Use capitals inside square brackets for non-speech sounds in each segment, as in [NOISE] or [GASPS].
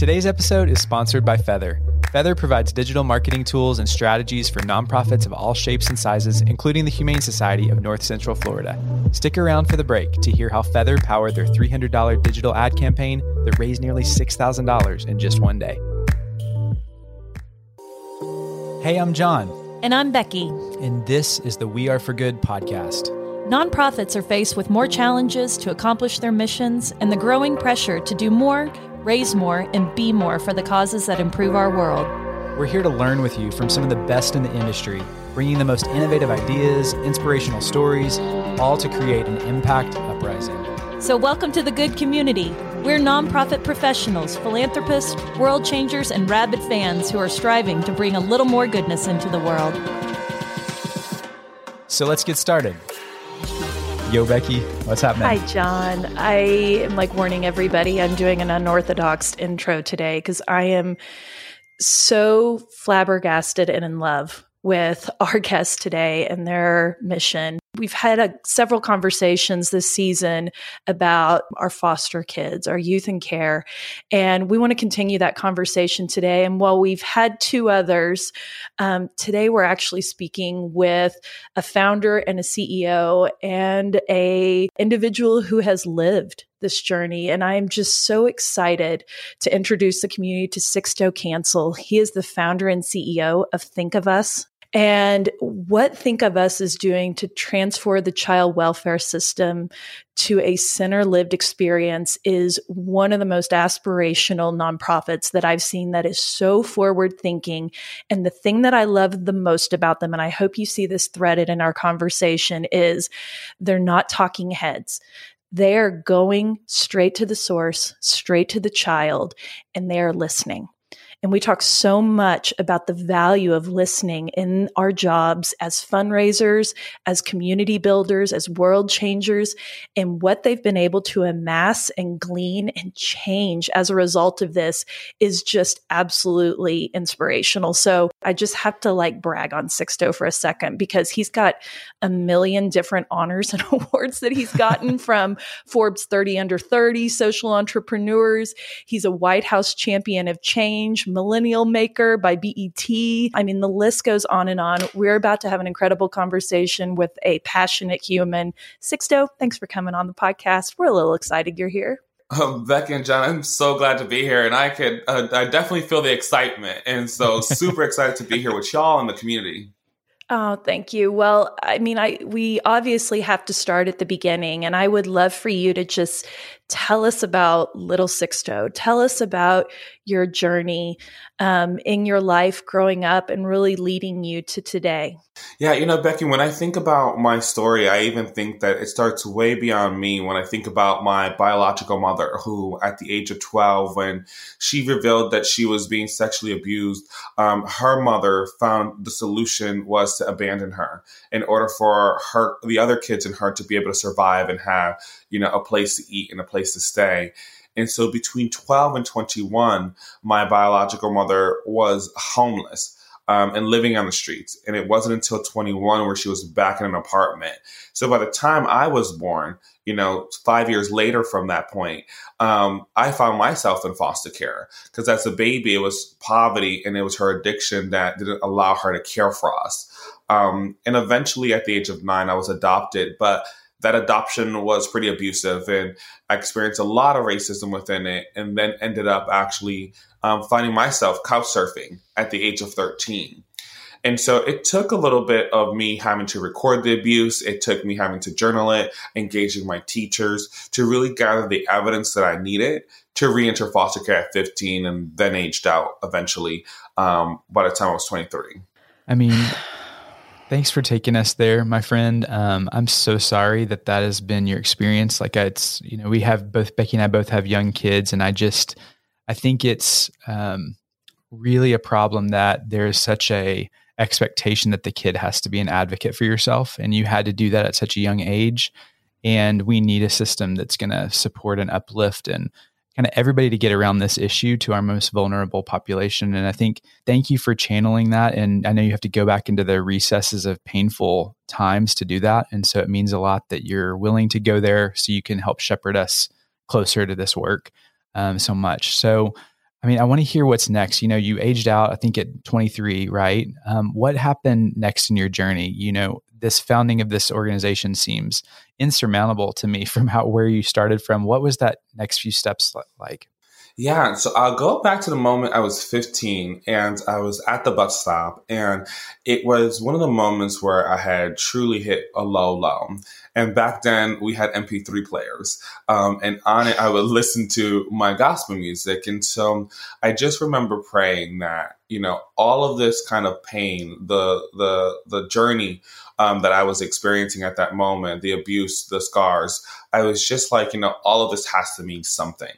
Today's episode is sponsored by Feather. Feather provides digital marketing tools and strategies for nonprofits of all shapes and sizes, including the Humane Society of North Central Florida. Stick around for the break to hear how Feather powered their $300 digital ad campaign that raised nearly $6,000 in just one day. Hey, I'm John. And I'm Becky. And this is the We Are for Good podcast. Nonprofits are faced with more challenges to accomplish their missions and the growing pressure to do more raise more, and be more for the causes that improve our world. We're here to learn with you from some of the best in the industry, bringing the most innovative ideas, inspirational stories, all to create an impact uprising. So, welcome to the good community. We're nonprofit professionals, philanthropists, world changers, and rabid fans who are striving to bring a little more goodness into the world. So, let's get started. Yo, Becky, what's happening? Hi, John. I am like warning everybody I'm doing an unorthodox intro today because I am so flabbergasted and in love with our [LAUGHS] guest today and their mission. We've had a, several conversations this season about our foster kids, our youth in care, and we want to continue that conversation today. And while we've had two others, um, today we're actually speaking with a founder and a CEO and a individual who has lived this journey. And I'm just so excited to introduce the community to Sixto Cancel. He is the founder and CEO of Think of Us, and what Think of Us is doing to transform the child welfare system to a center lived experience is one of the most aspirational nonprofits that I've seen that is so forward thinking. And the thing that I love the most about them, and I hope you see this threaded in our conversation, is they're not talking heads. They are going straight to the source, straight to the child, and they are listening. And we talk so much about the value of listening in our jobs as fundraisers, as community builders, as world changers, and what they've been able to amass and glean and change as a result of this is just absolutely inspirational. So I just have to like brag on Sixto for a second because he's got a million different honors and [LAUGHS] awards that he's gotten [LAUGHS] from Forbes 30 under 30 social entrepreneurs. He's a White House champion of change Millennial Maker by BET. I mean, the list goes on and on. We're about to have an incredible conversation with a passionate human. Sixto, thanks for coming on the podcast. We're a little excited you're here. Um, Becky and John, I'm so glad to be here, and I could, uh, I definitely feel the excitement, and so [LAUGHS] super excited to be here with y'all in the community. Oh, thank you. Well, I mean, I we obviously have to start at the beginning, and I would love for you to just tell us about Little Sixto. Tell us about your journey um, in your life growing up and really leading you to today. Yeah, you know, Becky, when I think about my story, I even think that it starts way beyond me when I think about my biological mother, who at the age of 12, when she revealed that she was being sexually abused, um, her mother found the solution was to abandon her in order for her, the other kids and her to be able to survive and have, you know, a place to eat and a place to stay. And so between 12 and 21, my biological mother was homeless. Um, and living on the streets. And it wasn't until 21 where she was back in an apartment. So by the time I was born, you know, five years later from that point, um, I found myself in foster care because as a baby, it was poverty and it was her addiction that didn't allow her to care for us. Um, and eventually, at the age of nine, I was adopted. But that adoption was pretty abusive and I experienced a lot of racism within it and then ended up actually um, finding myself couch surfing at the age of 13. And so it took a little bit of me having to record the abuse. It took me having to journal it, engaging my teachers to really gather the evidence that I needed to re-enter foster care at 15 and then aged out eventually um, by the time I was 23. I mean, Thanks for taking us there, my friend. Um, I'm so sorry that that has been your experience. Like it's, you know, we have both Becky and I both have young kids, and I just, I think it's um, really a problem that there is such a expectation that the kid has to be an advocate for yourself, and you had to do that at such a young age. And we need a system that's going to support and uplift and kind of everybody to get around this issue to our most vulnerable population. And I think thank you for channeling that. And I know you have to go back into the recesses of painful times to do that. And so it means a lot that you're willing to go there so you can help shepherd us closer to this work um, so much. So I mean, I want to hear what's next. You know, you aged out, I think at 23, right? Um, what happened next in your journey? You know, this founding of this organization seems insurmountable to me [LAUGHS] from how where you started from. What was that next few steps like? Yeah, so I'll go back to the moment I was 15 and I was at the bus stop, and it was one of the moments where I had truly hit a low low. And back then we had MP3 players, um, and on it I would [LAUGHS] listen to my gospel music. And so I just remember praying that you know all of this kind of pain, the the the journey um, that I was experiencing at that moment, the abuse, the scars, I was just like, you know, all of this has to mean something.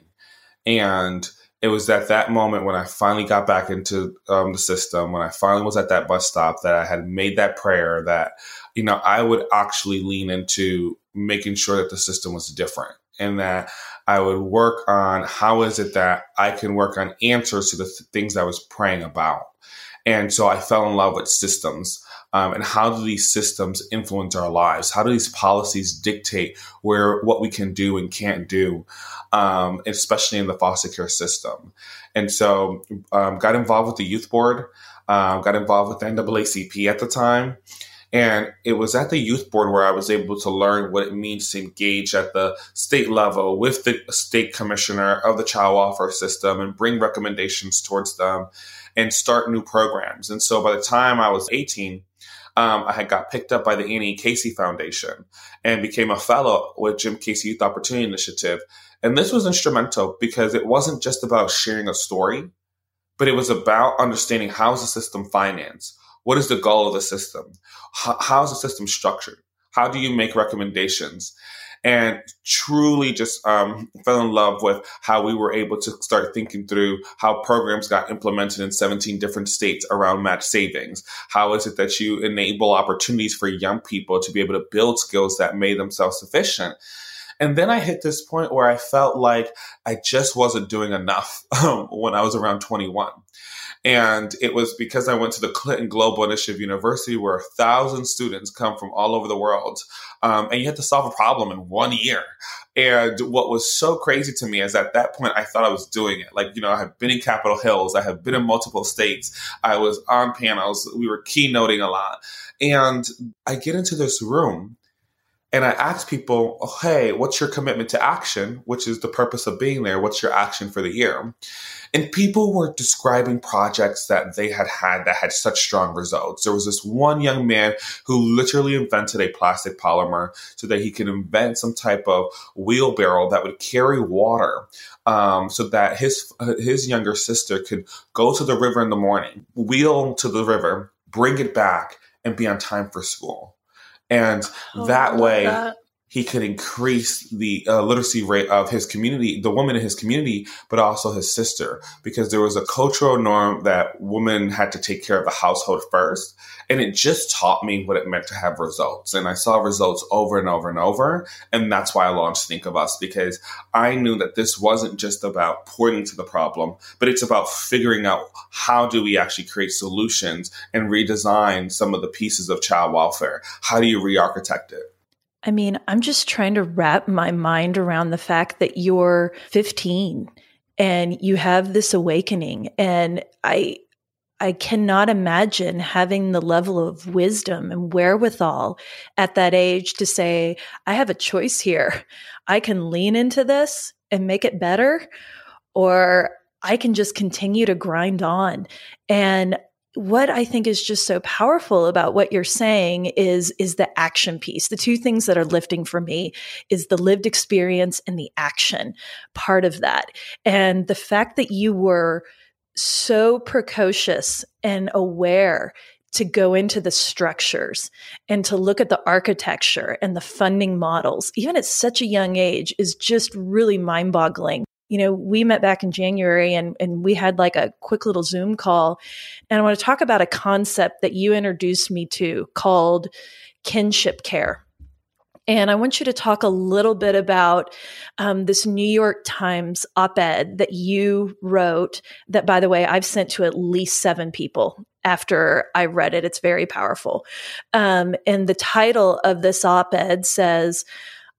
And it was at that moment when I finally got back into um, the system, when I finally was at that bus stop, that I had made that prayer that, you know, I would actually lean into making sure that the system was different and that I would work on how is it that I can work on answers to the th- things I was praying about. And so I fell in love with systems. Um, and how do these systems influence our lives? How do these policies dictate where what we can do and can't do, um, especially in the foster care system? And so, um, got involved with the youth board, um, got involved with NAACP at the time. And it was at the youth board where I was able to learn what it means to engage at the state level with the state commissioner of the child welfare system and bring recommendations towards them and start new programs. And so by the time I was 18, um, I had got picked up by the Annie Casey Foundation and became a fellow with Jim Casey Youth Opportunity Initiative. And this was instrumental because it wasn't just about sharing a story, but it was about understanding how is the system financed? What is the goal of the system? How, how is the system structured? How do you make recommendations? and truly just um, fell in love with how we were able to start thinking through how programs got implemented in 17 different states around match savings. How is it that you enable opportunities for young people to be able to build skills that made them self sufficient? And then I hit this point where I felt like I just wasn't doing enough um, [LAUGHS] when I was around 21. And it was because I went to the Clinton Global Initiative University, where a thousand students come from all over the world, um, and you had to solve a problem in one year. And what was so crazy to me is at that point, I thought I was doing it. Like, you know, I have been in Capitol Hills, I have been in multiple states, I was on panels, we were keynoting a lot. And I get into this room and I ask people, oh, hey, what's your commitment to action? Which is the purpose of being there. What's your action for the year? And people were describing projects that they had had that had such strong results. There was this one young man who literally invented a plastic polymer so that he could invent some type of wheelbarrow that would carry water um, so that his, his younger sister could go to the river in the morning, wheel to the river, bring it back, and be on time for school. And oh, that way, that he could increase the uh, literacy rate of his community, the woman in his community, but also his sister, because there was a cultural norm that women had to take care of the household first. And it just taught me what it meant to have results. And I saw results over and over and over. And that's why I launched Think of Us, because I knew that this wasn't just about pointing to the problem, but it's about figuring out how do we actually create solutions and redesign some of the pieces of child welfare? How do you re architect it? I mean, I'm just trying to wrap my mind around the fact that you're 15 and you have this awakening and I I cannot imagine having the level of wisdom and wherewithal at that age to say, I have a choice here. I can lean into this and make it better, or I can just continue to grind on. And what I think is just so powerful about what you're saying is is the action piece. The two things that are lifting for me is the lived experience and the action part of that. And the fact that you were so precocious and aware to go into the structures and to look at the architecture and the funding models, even at such a young age, is just really mind boggling you know, we met back in January and, and we had like a quick little Zoom call. And I want to talk about a concept that you introduced me to called kinship care. And I want you to talk a little bit about um, this New York Times op ed that you wrote, that, by the way, I've sent to at least seven people after I read it. It's very powerful. Um, and the title of this op ed says,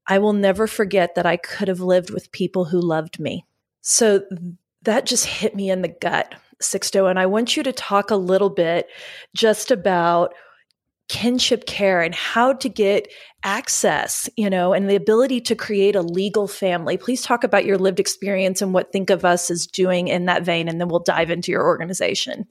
I will never forget that I could have lived with people who loved me. So that just hit me in the gut, Sixto. And I want you to talk a little bit just about kinship care and how to get access, you know, and the ability to create a legal family. Please talk about your lived experience and what Think of Us is doing in that vein, and then we'll dive into your organization.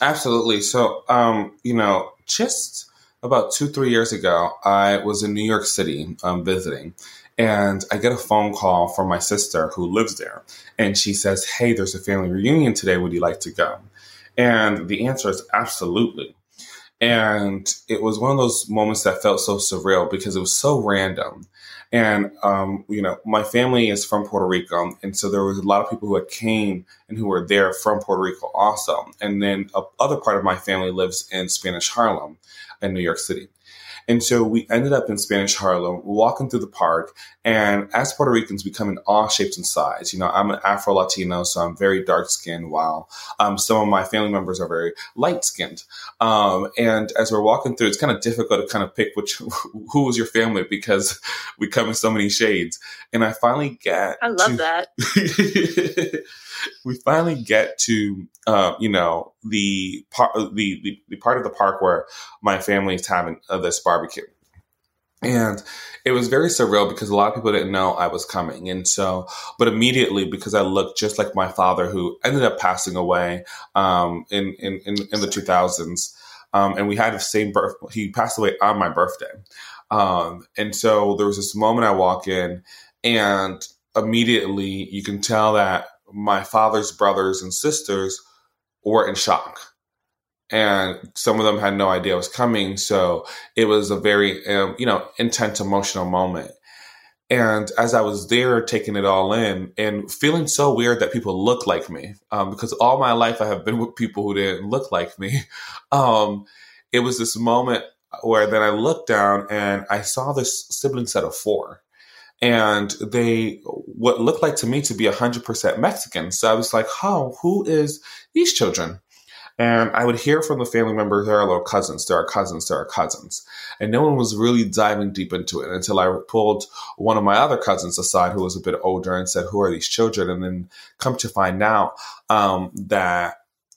Absolutely. So, um, you know, just about two, three years ago, I was in New York City um, visiting, and I get a phone call from my sister who lives there. And she says, Hey, there's a family reunion today. Would you like to go? And the answer is absolutely. And it was one of those moments that felt so surreal because it was so random. And, um, you know, my family is from Puerto Rico. And so there was a lot of people who had came and who were there from Puerto Rico also. And then a other part of my family lives in Spanish Harlem in New York City. And so we ended up in Spanish Harlem, walking through the park. And as Puerto Ricans, we come in all shapes and sizes. You know, I'm an Afro Latino, so I'm very dark skinned, while um, some of my family members are very light skinned. Um, and as we're walking through, it's kind of difficult to kind of pick which [LAUGHS] who was your family because we come in so many shades. And I finally get. I love to, that. [LAUGHS] we finally get to uh, you know the part the, the, the part of the park where my family is having uh, this barbecue and it was very surreal because a lot of people didn't know I was coming. And so, but immediately because I looked just like my father who ended up passing away, um, in, in, in, in, the 2000s. Um, and we had the same birth, he passed away on my birthday. Um, and so there was this moment I walk in and immediately you can tell that my father's brothers and sisters were in shock. And some of them had no idea it was coming. So it was a very, um, you know, intense emotional moment. And as I was there taking it all in and feeling so weird that people look like me, um, because all my life I have been [LAUGHS] with people who didn't look like me, [LAUGHS] um, it was this moment where then I looked down and I saw this sibling set of four and they what looked like to me to be 100% Mexican. So I was like, "How? Who is these children?" And I would hear from the family members, are little cousins, there are our cousins, there are our cousins. And no one was really diving deep into it until I pulled one of my other cousins aside who was a bit older and said, Who are these children? And then come to find out um, that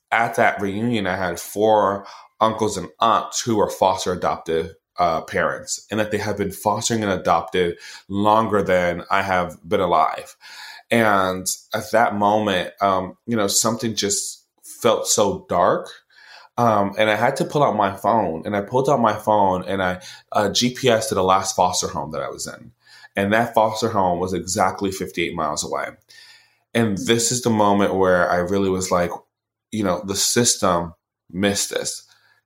at that reunion, I had four uncles and aunts who were foster adoptive uh, parents and that they have been fostering and adopted longer than I have been alive. And at that moment, um, you know, something just felt so dark. Um, and I had to pull out my phone and I pulled out my phone and I uh, GPS to the last foster home that I was in. And that foster home was exactly 58 miles away. And this is the moment where I really was like, you know, the system missed this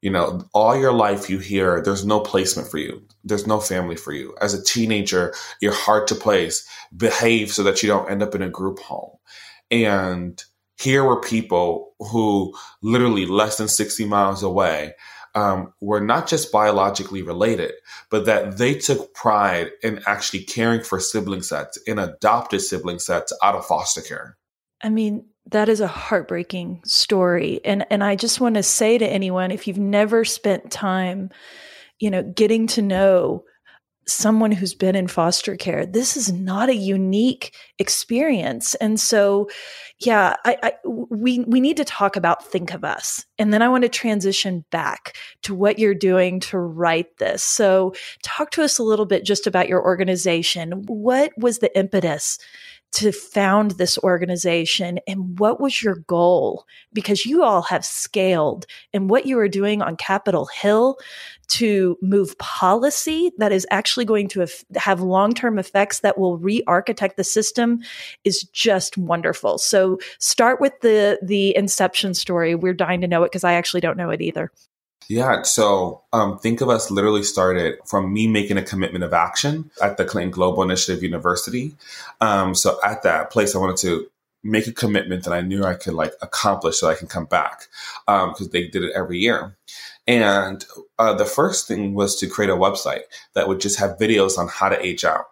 you know, all your life you hear there's no placement for you. There's no family for you. As a teenager, you're hard to place. Behave so that you don't end up in a group home. And here were people who literally less than 60 miles away um, were not just biologically related, but that they took pride in actually caring for sibling sets, in adopted sibling sets out of foster care. I mean, that is a heartbreaking story. And and I just want to say to anyone if you've never spent time, you know, getting to know someone who's been in foster care, this is not a unique experience. And so, yeah, I, I, we we need to talk about think of us, and then I want to transition back to what you're doing to write this. So, talk to us a little bit just about your organization. What was the impetus to found this organization and what was your goal? Because you all have scaled and what you are doing on Capitol Hill to move policy that is actually going to have long term effects that will re architect the system is just wonderful. So start with the, the inception story. We're dying to know it because I actually don't know it either. Yeah, so um, Think of Us literally started from me making a commitment of action at the Clinton Global Initiative University. Um, so at that place, I wanted to make a commitment that I knew I could like accomplish so I can come back because um, they did it every year. And uh, the first thing was to create a website that would just have videos on how to age out.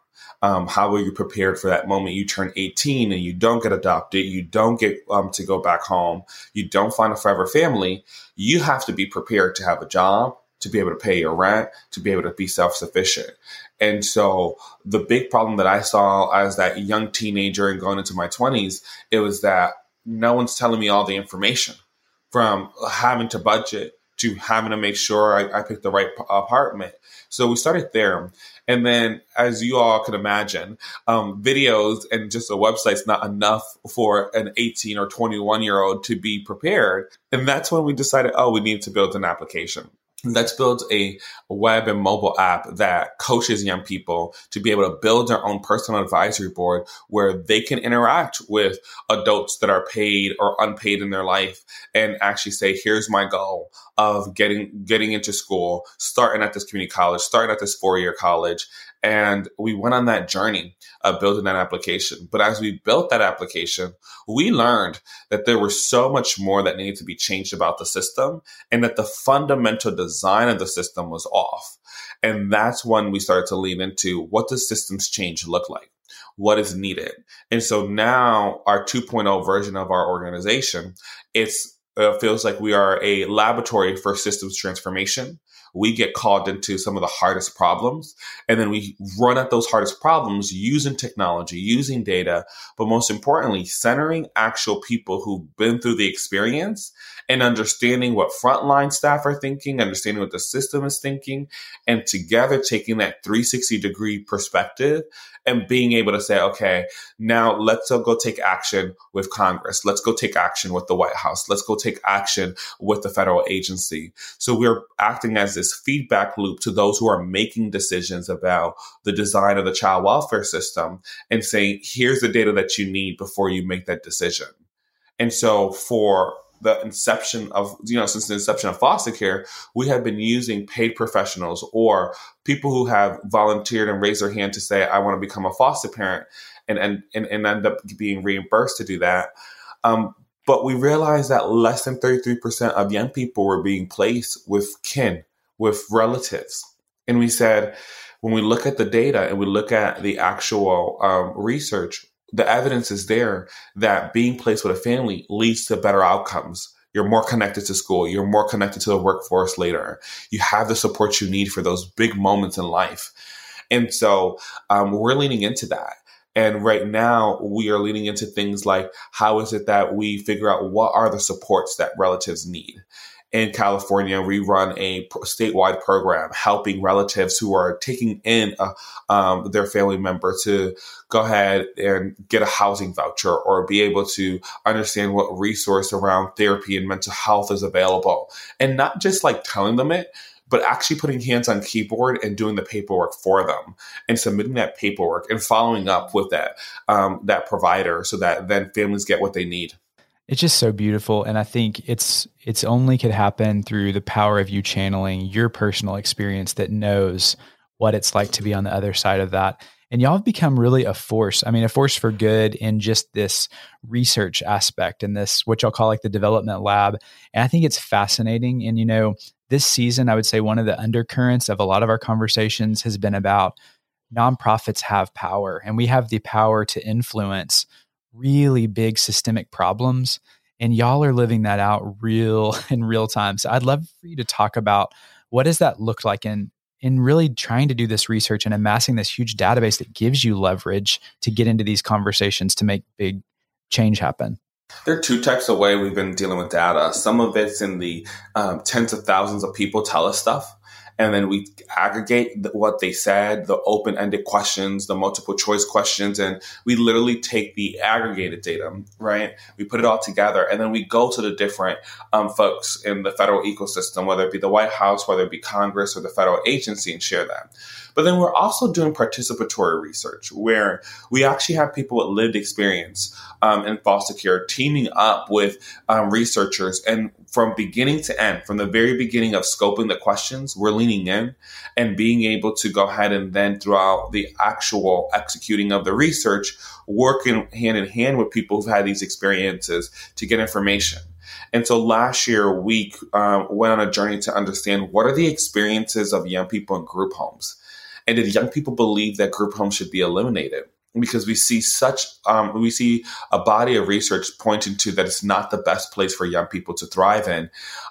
Um, how are you prepared for that moment you turn 18 and you don't get adopted, you don't get um, to go back home, you don't find a forever family? You have to be prepared to have a job, to be able to pay your rent, to be able to be self sufficient. And so the big problem that I saw as that young teenager and going into my 20s, it was that no one's telling me all the information from having to budget to having to make sure I, I picked the right apartment. So we started there. And then, as you all can imagine, um, videos and just a website's not enough for an 18 or 21 year old to be prepared. And that's when we decided, oh, we need to build an application. Let's build a web and mobile app that coaches young people to be able to build their own personal advisory board where they can interact with adults that are paid or unpaid in their life and actually say, here's my goal of getting getting into school, starting at this community college, starting at this four year college, and we went on that journey of building that application. But as we built that application, we learned that there was so much more that needed to be changed about the system and that the fundamental design of the system was off. And that's when we started to lean into what does systems change look like? What is needed? And so now our 2.0 version of our organization, it's it feels like we are a laboratory for systems transformation we get called into some of the hardest problems. And then we run at those hardest problems using technology, using data, but most importantly, centering actual people who've been through the experience and understanding what frontline staff are thinking, understanding what the system is thinking, and together taking that 360 degree perspective and being able to say, okay, now let's go take action with Congress. Let's go take action with the White House. Let's go take action with the federal agency. So we're acting as this feedback loop to those who are making decisions about the design of the child welfare system and saying, here's the data that you need before you make that decision. And so for the inception of, you know, since the inception of foster care, we have been using paid professionals or people who have volunteered and raised their hand to say, I want to become a foster parent and, and, and, and end up being reimbursed to do that. Um, but we realized that less than 33% of young people were being placed with kin, with relatives. And we said, when we look at the data and we look at the actual um, research, the evidence is there that being placed with a family leads to better outcomes. You're more connected to school. You're more connected to the workforce later. You have the support you need for those big moments in life. And so um, we're leaning into that. And right now, we are leaning into things like how is it that we figure out what are the supports that relatives need? In California, we run a statewide program helping relatives who are taking in a, um, their family member to go ahead and get a housing voucher or be able to understand what resource around therapy and mental health is available. And not just like telling them it, but actually putting hands on keyboard and doing the paperwork for them and submitting that paperwork and following up with that um, that provider so that then families get what they need. It's just so beautiful. And I think it's it's only could happen through the power of you channeling your personal experience that knows what it's like to be on the other side of that. And y'all have become really a force. I mean, a force for good in just this research aspect and this, what y'all call like the development lab. And I think it's fascinating. And, you know, this season, I would say one of the undercurrents of a lot of our conversations has been about nonprofits have power and we have the power to influence really big systemic problems and y'all are living that out real [LAUGHS] in real time. So i'd love for you to talk about what does that look like in in really trying to do this research and amassing this huge database that gives you leverage to get into these conversations to make big change happen. There are two types of way we've been dealing with data. Some of it's in the um, tens of thousands of people tell us stuff and then we aggregate what they said, the open-ended questions, the multiple choice questions, and we literally take the aggregated data, right? We put it all together, and then we go to the different um, folks in the federal ecosystem, whether it be the White House, whether it be Congress or the federal agency, and share that. But then we're also doing participatory research where we actually have people with lived experience um, in foster care teaming up with um, researchers. And from beginning to end, from the very beginning of scoping the questions, we're leaning in and being able to go ahead and then throughout the actual executing of the research, working hand in hand with people who've had these experiences to get information. And so last year, we um, went on a journey to understand what are the experiences of young people in group homes. And did young people believe that group homes should be eliminated? Because we see such um, we see a body of research pointing to that it's not the best place for young people to thrive in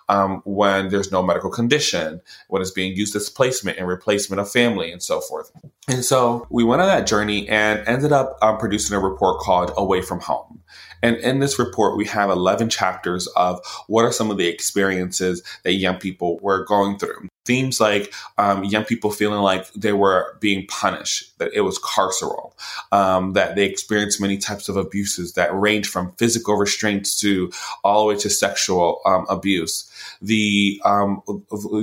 um, when there's no medical condition when it's being used as placement and replacement of family and so forth and so we went on that journey and ended up um, producing a report called away from home and in this report, we have 11 chapters of what are some of the experiences that young people were going through. Themes like um, young people feeling like they were being punished, that it was carceral, um, that they experienced many types of abuses that range from physical restraints to all the way to sexual um, abuse. The um,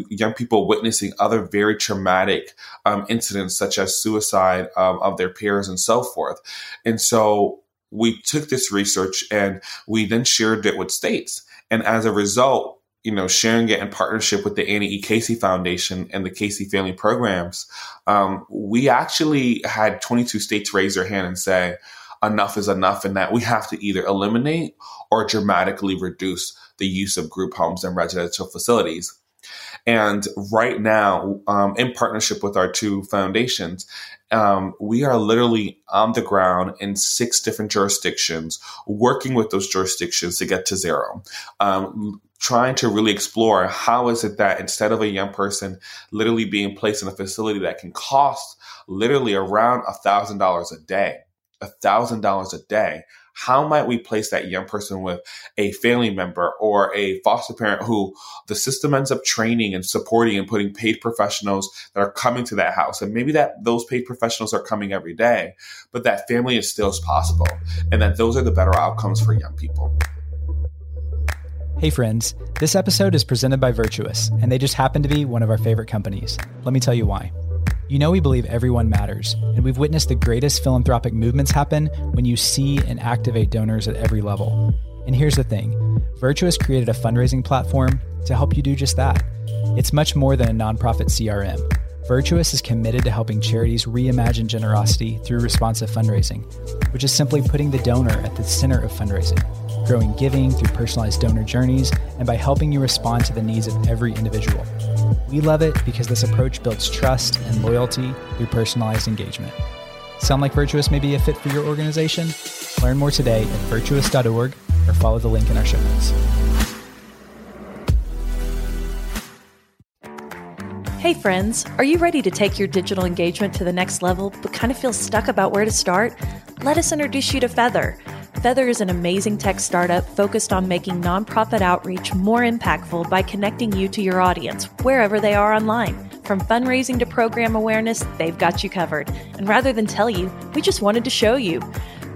young people witnessing other very traumatic um, incidents, such as suicide um, of their peers and so forth. And so we took this research and we then shared it with states. And as a result, you know, sharing it in partnership with the Annie E. Casey Foundation and the Casey Family Programs, um, we actually had 22 states raise their hand and say, enough is enough, and that we have to either eliminate or dramatically reduce the use of group homes and residential facilities. And right now, um, in partnership with our two foundations, um, we are literally on the ground in six different jurisdictions, working with those jurisdictions to get to zero. Um, trying to really explore how is it that instead of a young person literally being placed in a facility that can cost literally around a thousand dollars a day, a thousand dollars a day, how might we place that young person with a family member or a foster parent who the system ends up training and supporting and putting paid professionals that are coming to that house? And maybe that those paid professionals are coming every day but that family is still as possible and that those are the better outcomes for young people Hey, friends. This episode is presented by Virtuous, and they just happen to be one of our favorite companies. Let me tell you why. You know, we believe everyone matters, and we've witnessed the greatest philanthropic movements happen when you see and activate donors at every level. And here's the thing Virtuous created a fundraising platform to help you do just that. It's much more than a nonprofit CRM. Virtuous is committed to helping charities reimagine generosity through responsive fundraising, which is simply putting the donor at the center of fundraising, growing giving through personalized donor journeys, and by helping you respond to the needs of every individual. We love it because this approach builds trust and loyalty through personalized engagement. Sound like Virtuous may be a fit for your organization? Learn more today at virtuous.org or follow the link in our show notes. Hey, friends, are you ready to take your digital engagement to the next level but kind of feel stuck about where to start? Let us introduce you to Feather. Feather is an amazing tech startup focused on making nonprofit outreach more impactful by connecting you to your audience wherever they are online. From fundraising to program awareness, they've got you covered. And rather than tell you, we just wanted to show you.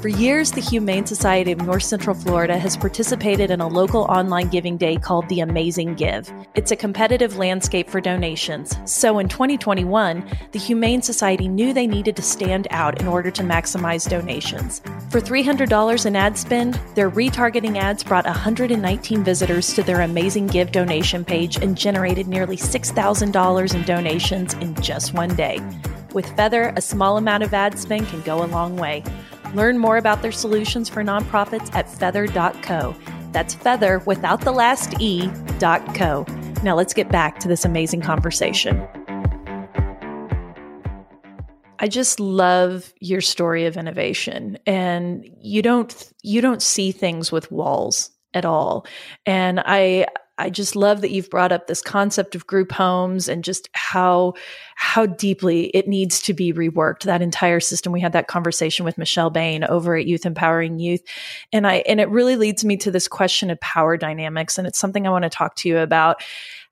For years, the Humane Society of North Central Florida has participated in a local online giving day called The Amazing Give. It's a competitive landscape for donations. So in 2021, the Humane Society knew they needed to stand out in order to maximize donations. For $300 in ad spend, their retargeting ads brought 119 visitors to their Amazing Give donation page and generated nearly $6,000 in donations in just one day. With Feather, a small amount of ad spend can go a long way. Learn more about their solutions for nonprofits at feather.co. That's feather without the last E dot co. Now let's get back to this amazing conversation. I just love your story of innovation and you don't you don't see things with walls at all. And I I just love that you've brought up this concept of group homes and just how how deeply it needs to be reworked. That entire system. We had that conversation with Michelle Bain over at Youth Empowering Youth, and I and it really leads me to this question of power dynamics, and it's something I want to talk to you about.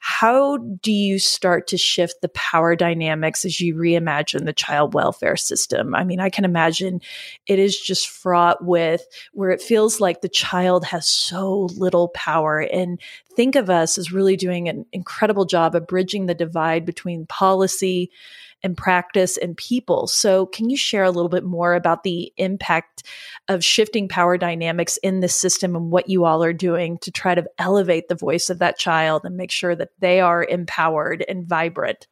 How do you start to shift the power dynamics as you reimagine the child welfare system? I mean, I can imagine it is just fraught with where it feels like the child has so little power. And think of us as really doing an incredible job of bridging the divide between policy and practice and people. So, can you share a little bit more about the impact of shifting power dynamics in this system and what you all are doing to try to elevate the voice of that child and make sure that they are empowered and vibrant?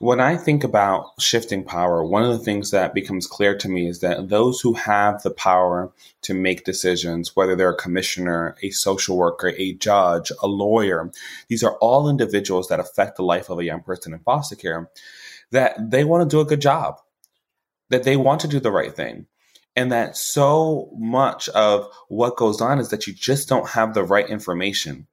When I think about shifting power, one of the things that becomes clear to me is that those who have the power to make decisions, whether they're a commissioner, a social worker, a judge, a lawyer, these are all individuals that affect the life of a young person in foster care that they want to do a good job, that they want to do the right thing. And that so much of what goes on is that you just don't have the right information.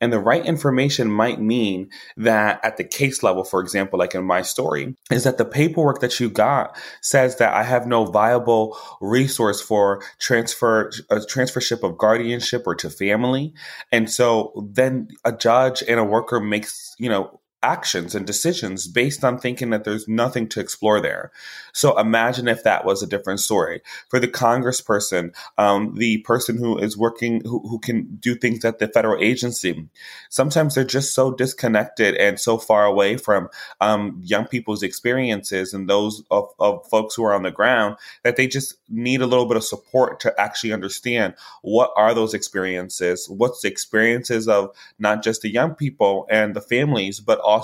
And the right information might mean that at the case level, for example, like in my story, is that the paperwork that you got says that I have no viable resource for transfer, a transfership of guardianship or to family. And so then a judge and a worker makes, you know, actions and decisions based on thinking that there's nothing to explore there. So imagine if that was a different story for the congressperson, um, the person who is working, who, who can do things at the federal agency. Sometimes they're just so disconnected and so far away from um, young people's experiences and those of, of folks who are on the ground that they just need a little bit of support to actually understand what are those experiences, what's the experiences of not just the young people and the families, but also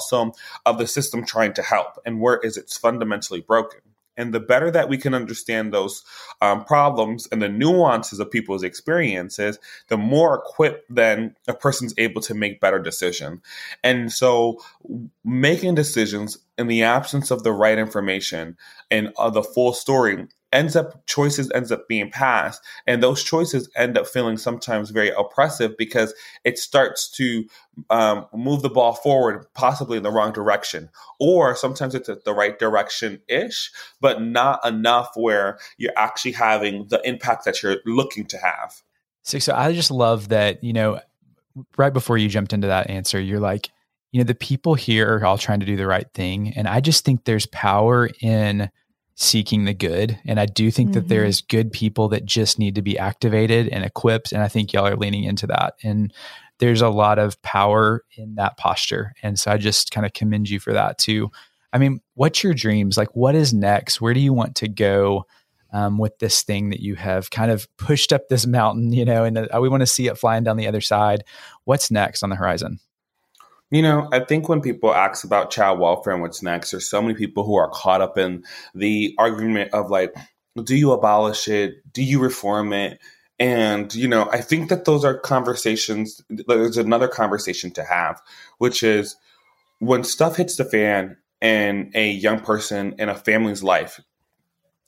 of the system trying to help and where is it fundamentally broken. And the better that we can understand those um, problems and the nuances of people's experiences, the more equipped then a person's able to make better decisions. And so, making decisions in the absence of the right information and uh, the full story ends up choices ends up being passed. And those choices end up feeling sometimes very oppressive because it starts to um, move the ball forward possibly in the wrong direction. Or sometimes it's the right direction ish but not enough where you're actually having the impact that you're looking to have. So, so i just love that you know right before you jumped into that answer you're like you know the people here are all trying to do the right thing. And i just think there's power in seeking the good. And I do think mm-hmm. that there mm-hmm. good people that just need to be activated and equipped. And I think y'all are leaning into that. And there's a lot of power in that posture. And so I just kind of commend you for that too. I mean, what's your dreams? Like, what is next? Where do you want to go um, with this thing that you have kind of pushed up this mountain, you know, and uh, we want to see it flying down the other side? What's next on the horizon? You know, I think when people ask about child welfare and what's next, there's so many people who are caught up in the argument of like, do you abolish it? Do you reform it? And, you know, I think that those are conversations. There's another conversation to have, which is when stuff hits the fan in a young person in a family's life,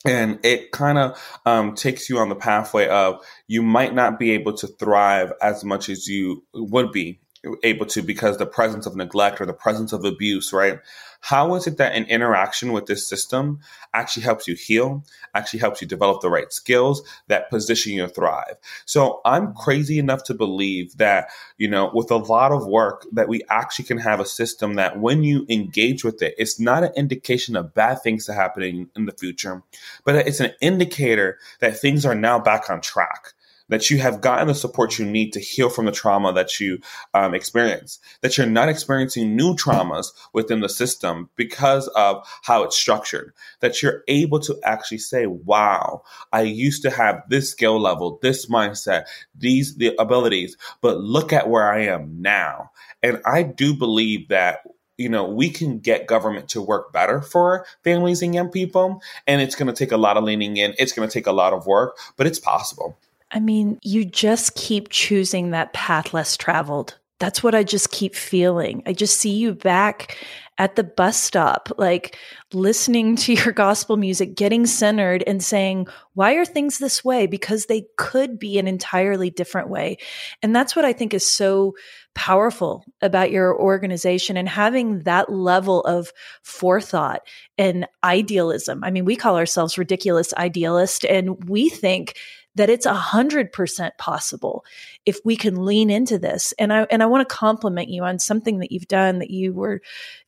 and it kind of um, takes you on the pathway of you might not be able to thrive as much as you would be able to because the presence of neglect or the presence of abuse, right? How is it that an interaction with this system actually helps you heal, actually helps you develop the right skills that position you to thrive? So I'm crazy enough to believe that, you know, with a lot of work that we actually can have a system that when you engage with it, it's not an indication of bad things to happening in the future, but it's an indicator that things are now back on track that you have gotten the support you need to heal from the trauma that you um, experience, that you're not experiencing new traumas within the system because of how it's structured, that you're able to actually say, wow, I used to have this skill level, this mindset, these the abilities, but look at where I am now. And I do believe that you know, we can get government to work better for families and young people. And it's going to take a lot of leaning in. It's going to take a lot of work, but it's possible. I mean, you just keep choosing that path less traveled. That's what I just keep feeling. I just see you back at the bus stop, like listening to your [LAUGHS] gospel music, getting centered and saying, why are things this way? Because they could be an entirely different way. And that's what I think is so powerful about your organization and having that level of forethought and idealism. I mean, we call ourselves ridiculous idealist, and we think that it's a hundred percent possible if we can lean into this. And I and I want to compliment you on something that you've done that you were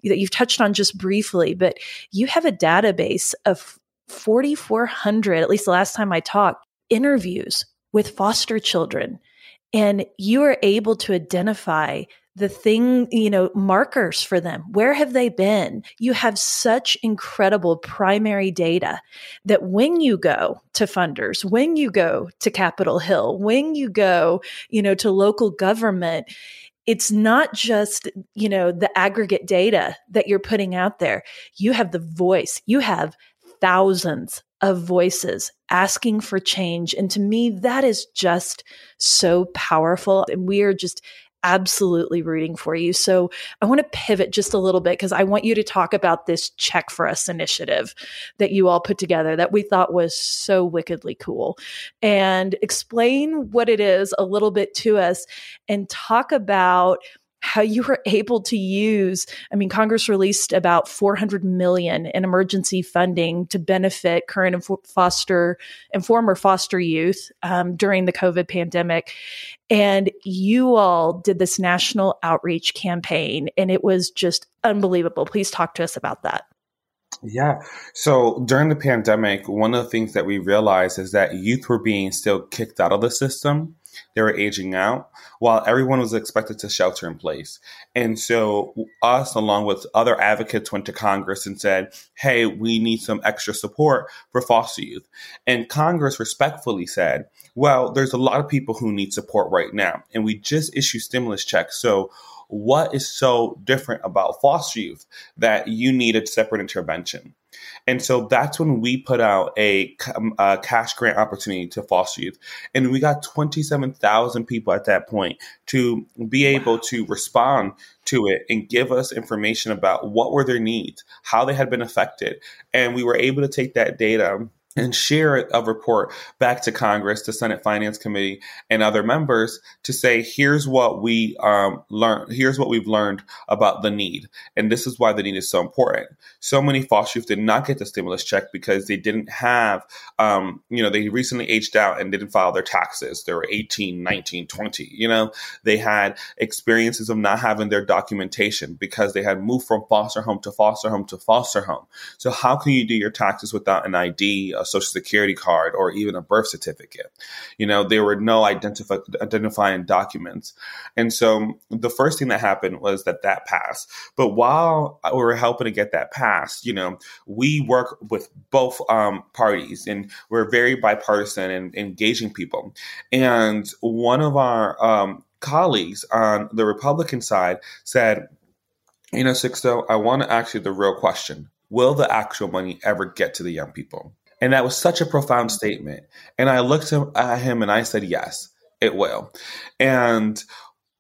that you've touched on just briefly, but you have a database of 4,400, at least the last time I talked, interviews with foster children. And you are able to identify the thing, you know, markers for them. Where have they been? You have such incredible primary data that when you go to funders, when you go to Capitol Hill, when you go, you know, to local government, it's not just, you know, the aggregate data that you're putting out there. You have the voice. You have thousands of voices asking for change. And to me, that is just so powerful. And we are just absolutely rooting for you. So I want to pivot just a little bit because I want you to talk about this Check for Us initiative that you all put together that we thought was so wickedly cool and explain what it is a little bit to us and talk about how you were able to use i mean congress released about 400 million in emergency funding to benefit current and foster and former foster youth um, during the covid pandemic. And you all did this national outreach campaign and it was just unbelievable. Please talk to us about that. Yeah. So during the pandemic, one of the things that we realized is that youth were being still kicked out of the system they were aging out while everyone was expected to shelter in place. And so, us, along with other advocates, went to Congress and said, hey, we need some extra support for foster youth. And Congress respectfully said, well, there's a lot of people who need support right now. And we just issued stimulus checks. So, what is so different about foster youth that you need a separate intervention? And so that's when we put out a, um, a, cash grant opportunity to foster youth. And we got 27,000 people at that point to be able to respond to it and give us information about what were their needs, how they had been affected. And we were able to take that data and share a report back to Congress, the Senate Finance Committee, and other members to say, here's what we um, learned, here's what we've learned about the need, and this is why the need is so important. So many foster youth did not get the stimulus check because they didn't have, um, you know, they recently aged out and didn't file their taxes. They were 18, 19, 20. You know, they had experiences of not having their documentation because they had moved from foster home to foster home to foster home. So how can you do your taxes without an ID? A social security card or even a birth certificate. You know, there were no identifying documents. And so the first thing that happened was that that passed. But while we were helping to get that passed, you know, we work with both um, parties and we're very bipartisan and engaging people. And one of our um, colleagues on the Republican side said, you know, Sixto, I want to ask you the real question. Will the actual money ever get to the young people? And that was such a profound statement. And I looked at him and I said, yes, it will. And,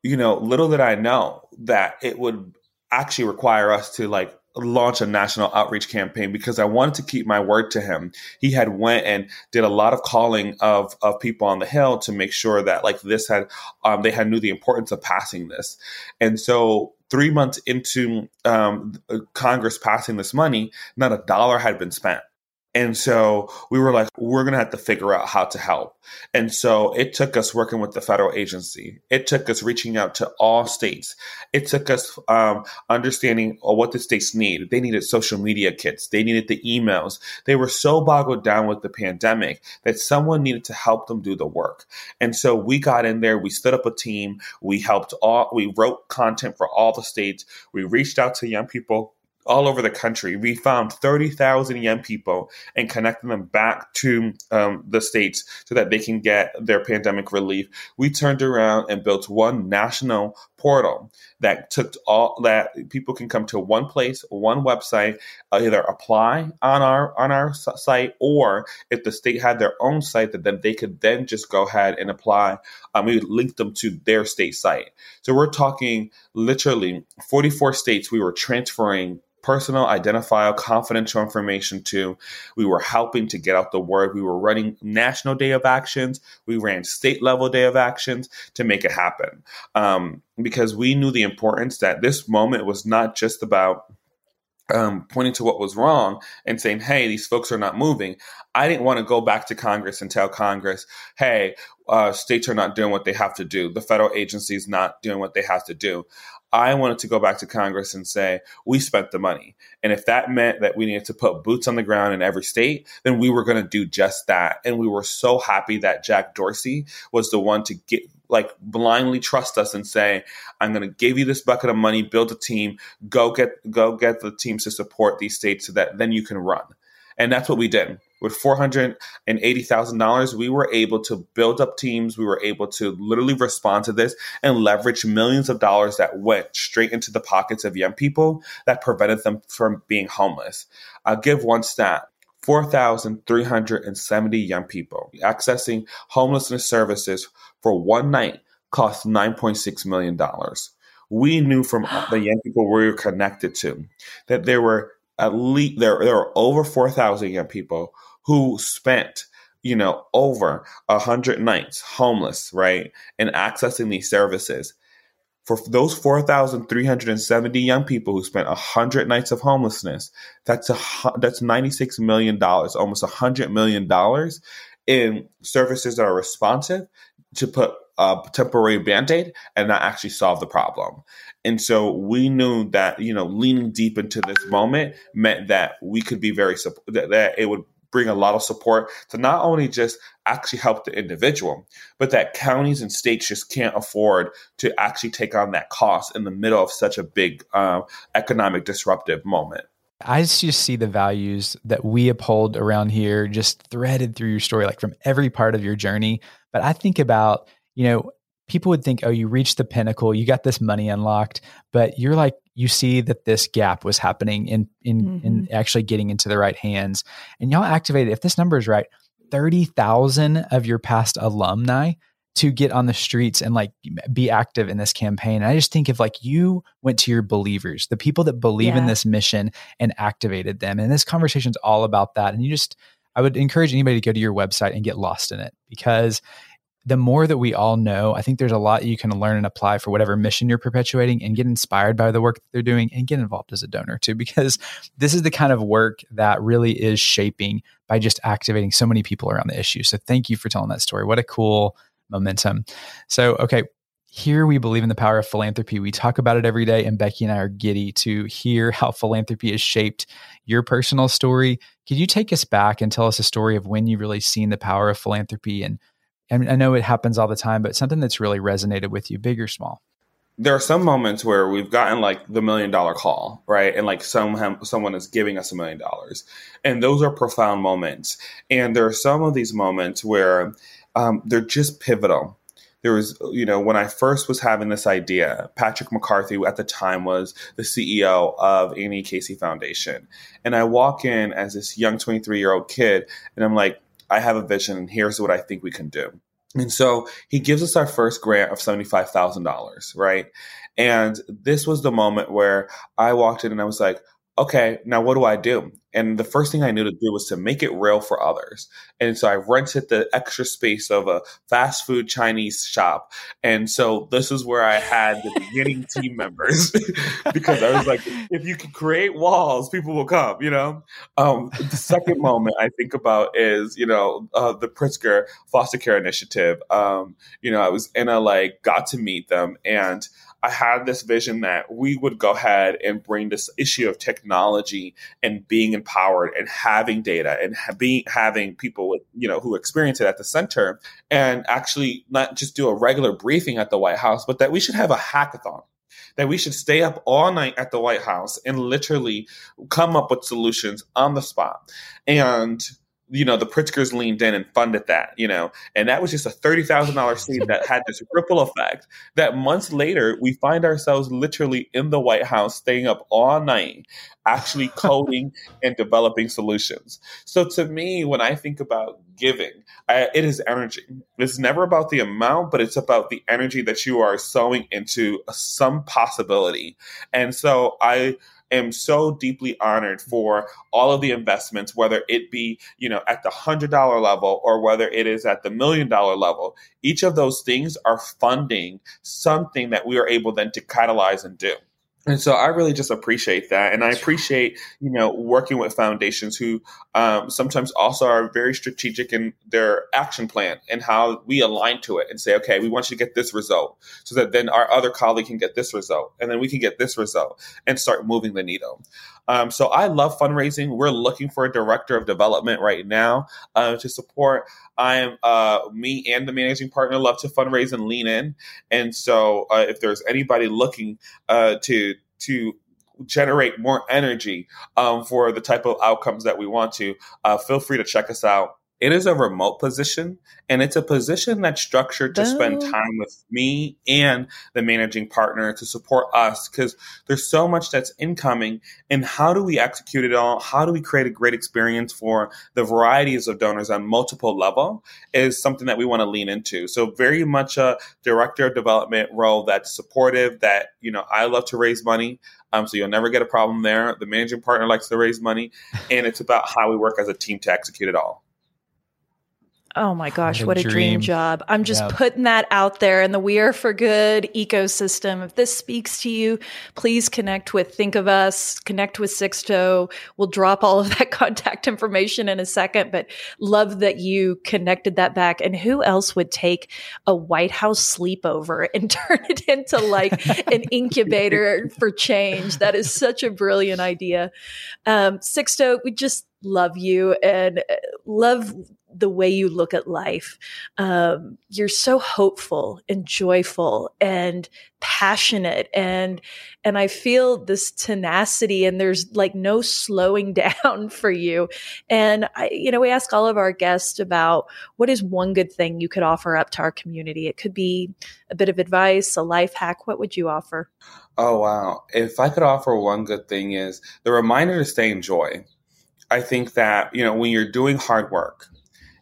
you know, little did I know that it would actually require us to like launch a national outreach campaign because I wanted to keep my word to him. He had went and did a lot of calling of of people on the hill to make sure that like this had um, they had knew the importance of passing this. And so three months into um, Congress passing this money, not a dollar had been spent. And so we were like, we're going to have to figure out how to help. And so it took us working with the federal agency. It took us reaching out to all states. It took us um, understanding uh, what the states need. They needed social media kits. They needed the emails. They were so boggled down with the pandemic that someone needed to help them do the work. And so we got in there. We stood up a team. We helped all, we wrote content for all the states. We reached out to young people all over the country. We found 30,000 young people and connected them back to um, the states so that they can get their pandemic relief. We turned around and built one national portal that took all that people can come to one place, one website, either apply on our on our site, or if the state had their own site, that then they could then just go ahead and apply. Um, we linked them to their state site. So we're talking literally 44 states. We were transferring personal, identifiable, confidential information to. We were helping to get out the word. We were running national day of actions. We ran state level day of actions to make it happen um, because we knew the importance that this moment was not just about um, pointing to what was wrong and saying, hey, these folks are not moving. I didn't want to go back to Congress and tell Congress, hey, uh, states are not doing what they have to do. The federal agency is not doing what they have to do. I wanted to go back to Congress and say, we spent the money. And if that meant that we needed to put boots on the ground in every state, then we were going to do just that. And we were so happy that Jack Dorsey was the one to get, like, blindly trust us and say, I'm going to give you this bucket of money, build a team, go get, go get the teams to support these states so that then you can run. And that's what we did with $480,000, we were able to build up teams. We were able to literally respond to this and leverage millions of dollars that went straight into the pockets of young people that prevented them from being homeless. I'll give one stat. 4,370 young people accessing homelessness services for one night cost $9.6 million. We knew from [GASPS] the young people we were connected to that there were at least there, there were over 4,000 young people who spent you know over a hundred nights homeless right and accessing these services for those 4,370 young people who spent 100 nights of homelessness, that's a, that's 96 million dollars, almost 100 million dollars in services that are responsive to put a temporary band-aid and not actually solve the problem. And so we knew that, you know, leaning deep into this moment meant that we could be very that it would bring a lot of support to not only just actually help the individual, but that counties and states just can't afford to actually take on that cost in the middle of such a big uh, economic disruptive moment. I just see the values that we uphold around here just threaded through your story, like from every part of your journey. But I think about, you know, people would think, oh, you reached the pinnacle, you got this money unlocked, but you're like, you see that this gap was happening in in mm-hmm. in actually getting into the right hands. And y'all activated, if this number is right, 30,000 of your past alumni to get on the streets and like be active in this campaign. And I just think if like you went to your believers, the people that believe yeah. in this mission and activated them. And this conversation is all about that. And you just I would encourage anybody to go to your website and get lost in it because the more that we all know, I think there's a lot you can learn and apply for whatever mission you're perpetuating and get inspired by the work that they're doing and get involved as a donor too, because [LAUGHS] this is the kind of work that really is shaping by just activating so many people around the issue. So thank you for telling that story. What a cool momentum. So, okay, here we believe in the power of philanthropy. We talk about it every day, and Becky and I are giddy to hear [LAUGHS] how philanthropy has shaped your personal story. Could you take us back and tell us a story of when you really seen the power of philanthropy and and I know it happens all the time, but something that's really resonated with you, big or small? There are some moments where we've gotten like the million dollar call, right? And like some someone is giving us a million dollars, and those are profound moments. And there are some of these moments where um, they're just pivotal. There was, you know, when I first was having this idea, Patrick McCarthy at the time was the CEO of Annie Casey Foundation, and I walk in as this young 23 year old kid, and I'm like, I have a vision and here's what I think we can do. And so he gives us our first grant of $75,000, right? And this was the moment where I walked in and I was like, okay, now what do I do? And the first thing I knew to do was to make it real for others. And so I rented the extra space of a fast food Chinese shop. And so this is where I had the beginning [LAUGHS] team members [LAUGHS] because I was like, if you can create walls, people will come, you know? Um, the second moment I think about is, you know, uh, the Pritzker foster care initiative. Um, you know, I was in a like, got to meet them and I had this vision that we would go ahead and bring this issue of technology and being empowered and having data and ha- being having people with you know who experience it at the center and actually not just do a regular briefing at the White House, but that we should have a hackathon that we should stay up all night at the White House and literally come up with solutions on the spot. And you know, the Pritzkers leaned in and funded that, you know, and that was just a $30,000 seed that had this ripple effect that months later, we find ourselves literally in the White House, staying up all night, actually [LAUGHS] coding and developing solutions. So to me, when I think about giving, I, it is energy. It's never about the amount, but it's about the energy that you are sowing into some possibility. And so I, am so deeply honored mm-hmm. for all of the investments, whether it be, you know, at the hundred dollar level or whether it is at the million dollar level. Each of those things are funding something that we are able then to catalyze and do. And so I really just appreciate that. And I appreciate, you know, working with foundations who um, sometimes also are very strategic in their action plan and how we align to it and say, okay, we want you to get this result so that then our other colleague can get this result and then we can get this result and start moving the needle. Um, so I love fundraising. We're looking for a director of development right now uh, to support. I am uh, me and the managing partner love to fundraise and lean in. And so uh, if there's anybody looking uh, to to generate more energy um, for the type of outcomes that we want to, uh, feel free to check us out it is a remote position and it's a position that's structured to spend time with me and the managing partner to support us because there's so much that's incoming and how do we execute it all? How do we create a great experience for the varieties of donors on multiple level is something that we want to lean into. So very much a director of development role that's supportive that you know i love to raise money um, so you'll never get a problem there. The managing partner likes to raise money and it's about how we work as a team to execute it all Oh my gosh, what a, what a dream. dream. job. I'm just yep. putting that out there in the We Are for Good ecosystem. If this speaks to you, please connect with Think of Us, connect with Sixto. We'll drop all of that [LAUGHS] contact information in a second, but love that you connected that back. And who else would take a White House sleepover [LAUGHS] and turn it into like an [LAUGHS] incubator for change? That is such a brilliant idea. Um, Sixto, we just love you and uh, love the way you look at life. Um, you're so hopeful and joyful and passionate and and I feel this tenacity and there's like no slowing [LAUGHS] down for you. And I you know we ask all of our guests about what is one good thing you could offer up to our community. It could be a bit of advice, a life hack. What would you offer? Oh wow. If I could offer one good thing is the reminder to stay in joy. I think that, you know, when you're doing hard work,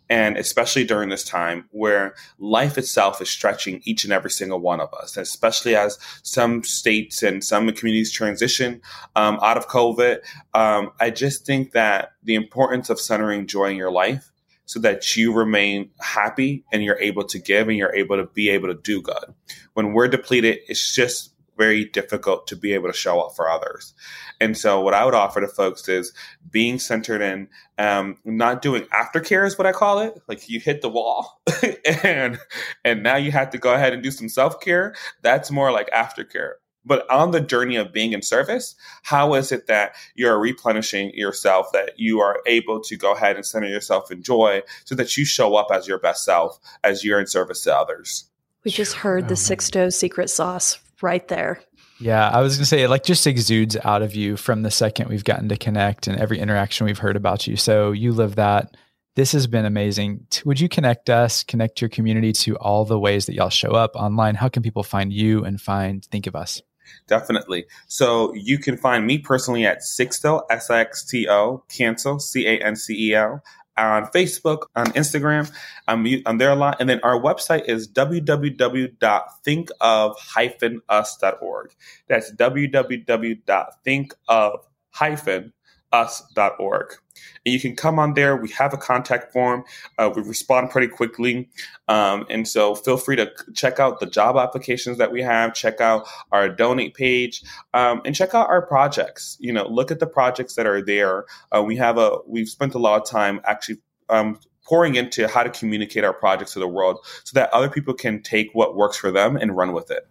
and especially during this time where life itself is stretching each and every single one of us, especially as some states and some communities transition um, out of COVID. Um, I just think that the importance of centering joy in your life so that you remain happy and you're able to give and you're able to be able to do good. When we're depleted, it's just very difficult to be able to show up for others. And so, what I would offer to folks is being centered in um, not doing aftercare is what I call it. Like you hit the wall, [LAUGHS] and and now you have to go ahead and do some self care. That's more like aftercare. But on the journey of being in service, how is it that you're replenishing yourself, that you are able to go ahead and center yourself in joy so that you show up as your best self as you're in service to others? We just heard the Sixto secret sauce right there. Yeah, I was going to say it like just exudes out of you from the second we've gotten to connect and every interaction we've heard about you. So you live that. This has been amazing. Would you connect us, connect your community to all the ways that y'all show up online? How can people find you and find Think of Us? Definitely. So you can find me personally at Sixto, S I X T O, Cancel, C A N C E L, on Facebook, on Instagram. I'm, I'm there a lot. And then our website is www.thinkof-us.org. That's www.thinkof us.org. And you can come on there. We have a contact form. Uh, we respond pretty quickly. Um, and so feel free to check out the job applications that we have, check out our donate page, um, and check out our projects. You know, look at the projects that are there. Uh, we have a, we've spent a lot of time actually um, pouring into how to communicate our projects to the world so that other people can take what works for them and run with it.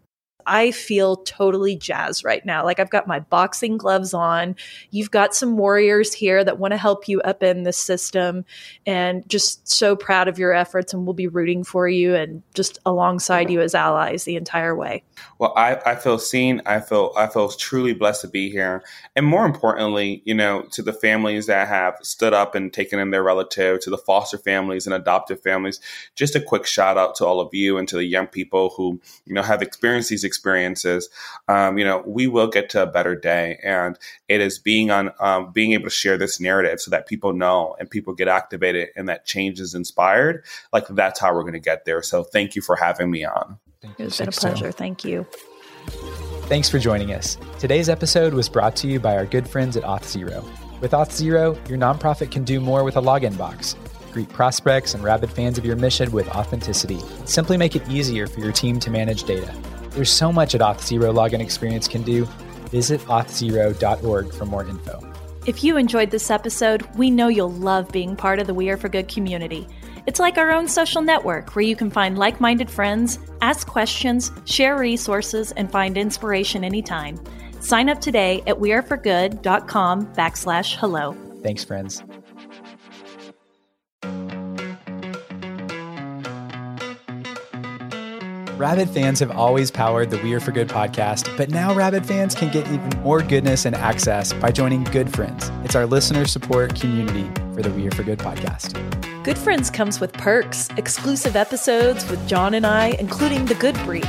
I feel totally jazzed right now. Like I've got my boxing gloves on. You've got some warriors here that want to help you up in the system and just so proud of your efforts and we'll be rooting for you and just alongside you as allies the entire way. Well, I, I feel seen. I feel I feel truly blessed to be here. And more importantly, you know, to the families that have stood up and taken in their relative, to the foster families and adoptive families, just a quick shout out to all of you and to the young people who, you know, have experienced these experiences, um, you know, we will get to a better day. And it is being on, um, being able to share this narrative so that people know and people get activated and that change is inspired. Like that's how we're going to get there. So thank you for having me on. Thank it's been a pleasure. Thank you. Thanks for joining us. Today's episode was brought to you by our good friends at Auth0. With Auth0, your nonprofit can do more with a login box. Greet prospects and rabid fans of your mission with authenticity. Simply make it easier for your team to manage data. There's so much at Auth0 login experience can do. Visit auth0.org for more info. If you enjoyed this episode, we know you'll love being part of the We Are for Good community. It's like our own social network where you can find like minded friends, ask questions, share resources, and find inspiration anytime. Sign up today at weareforgood.com backslash hello. Thanks, friends. Rabid fans have always powered the We Are for Good podcast, but now Rabid fans can get even more goodness and access by joining Good Friends. It's our listener support community for the We Are for Good podcast. Good Friends comes with perks, exclusive episodes with John and I, including The Good Brief,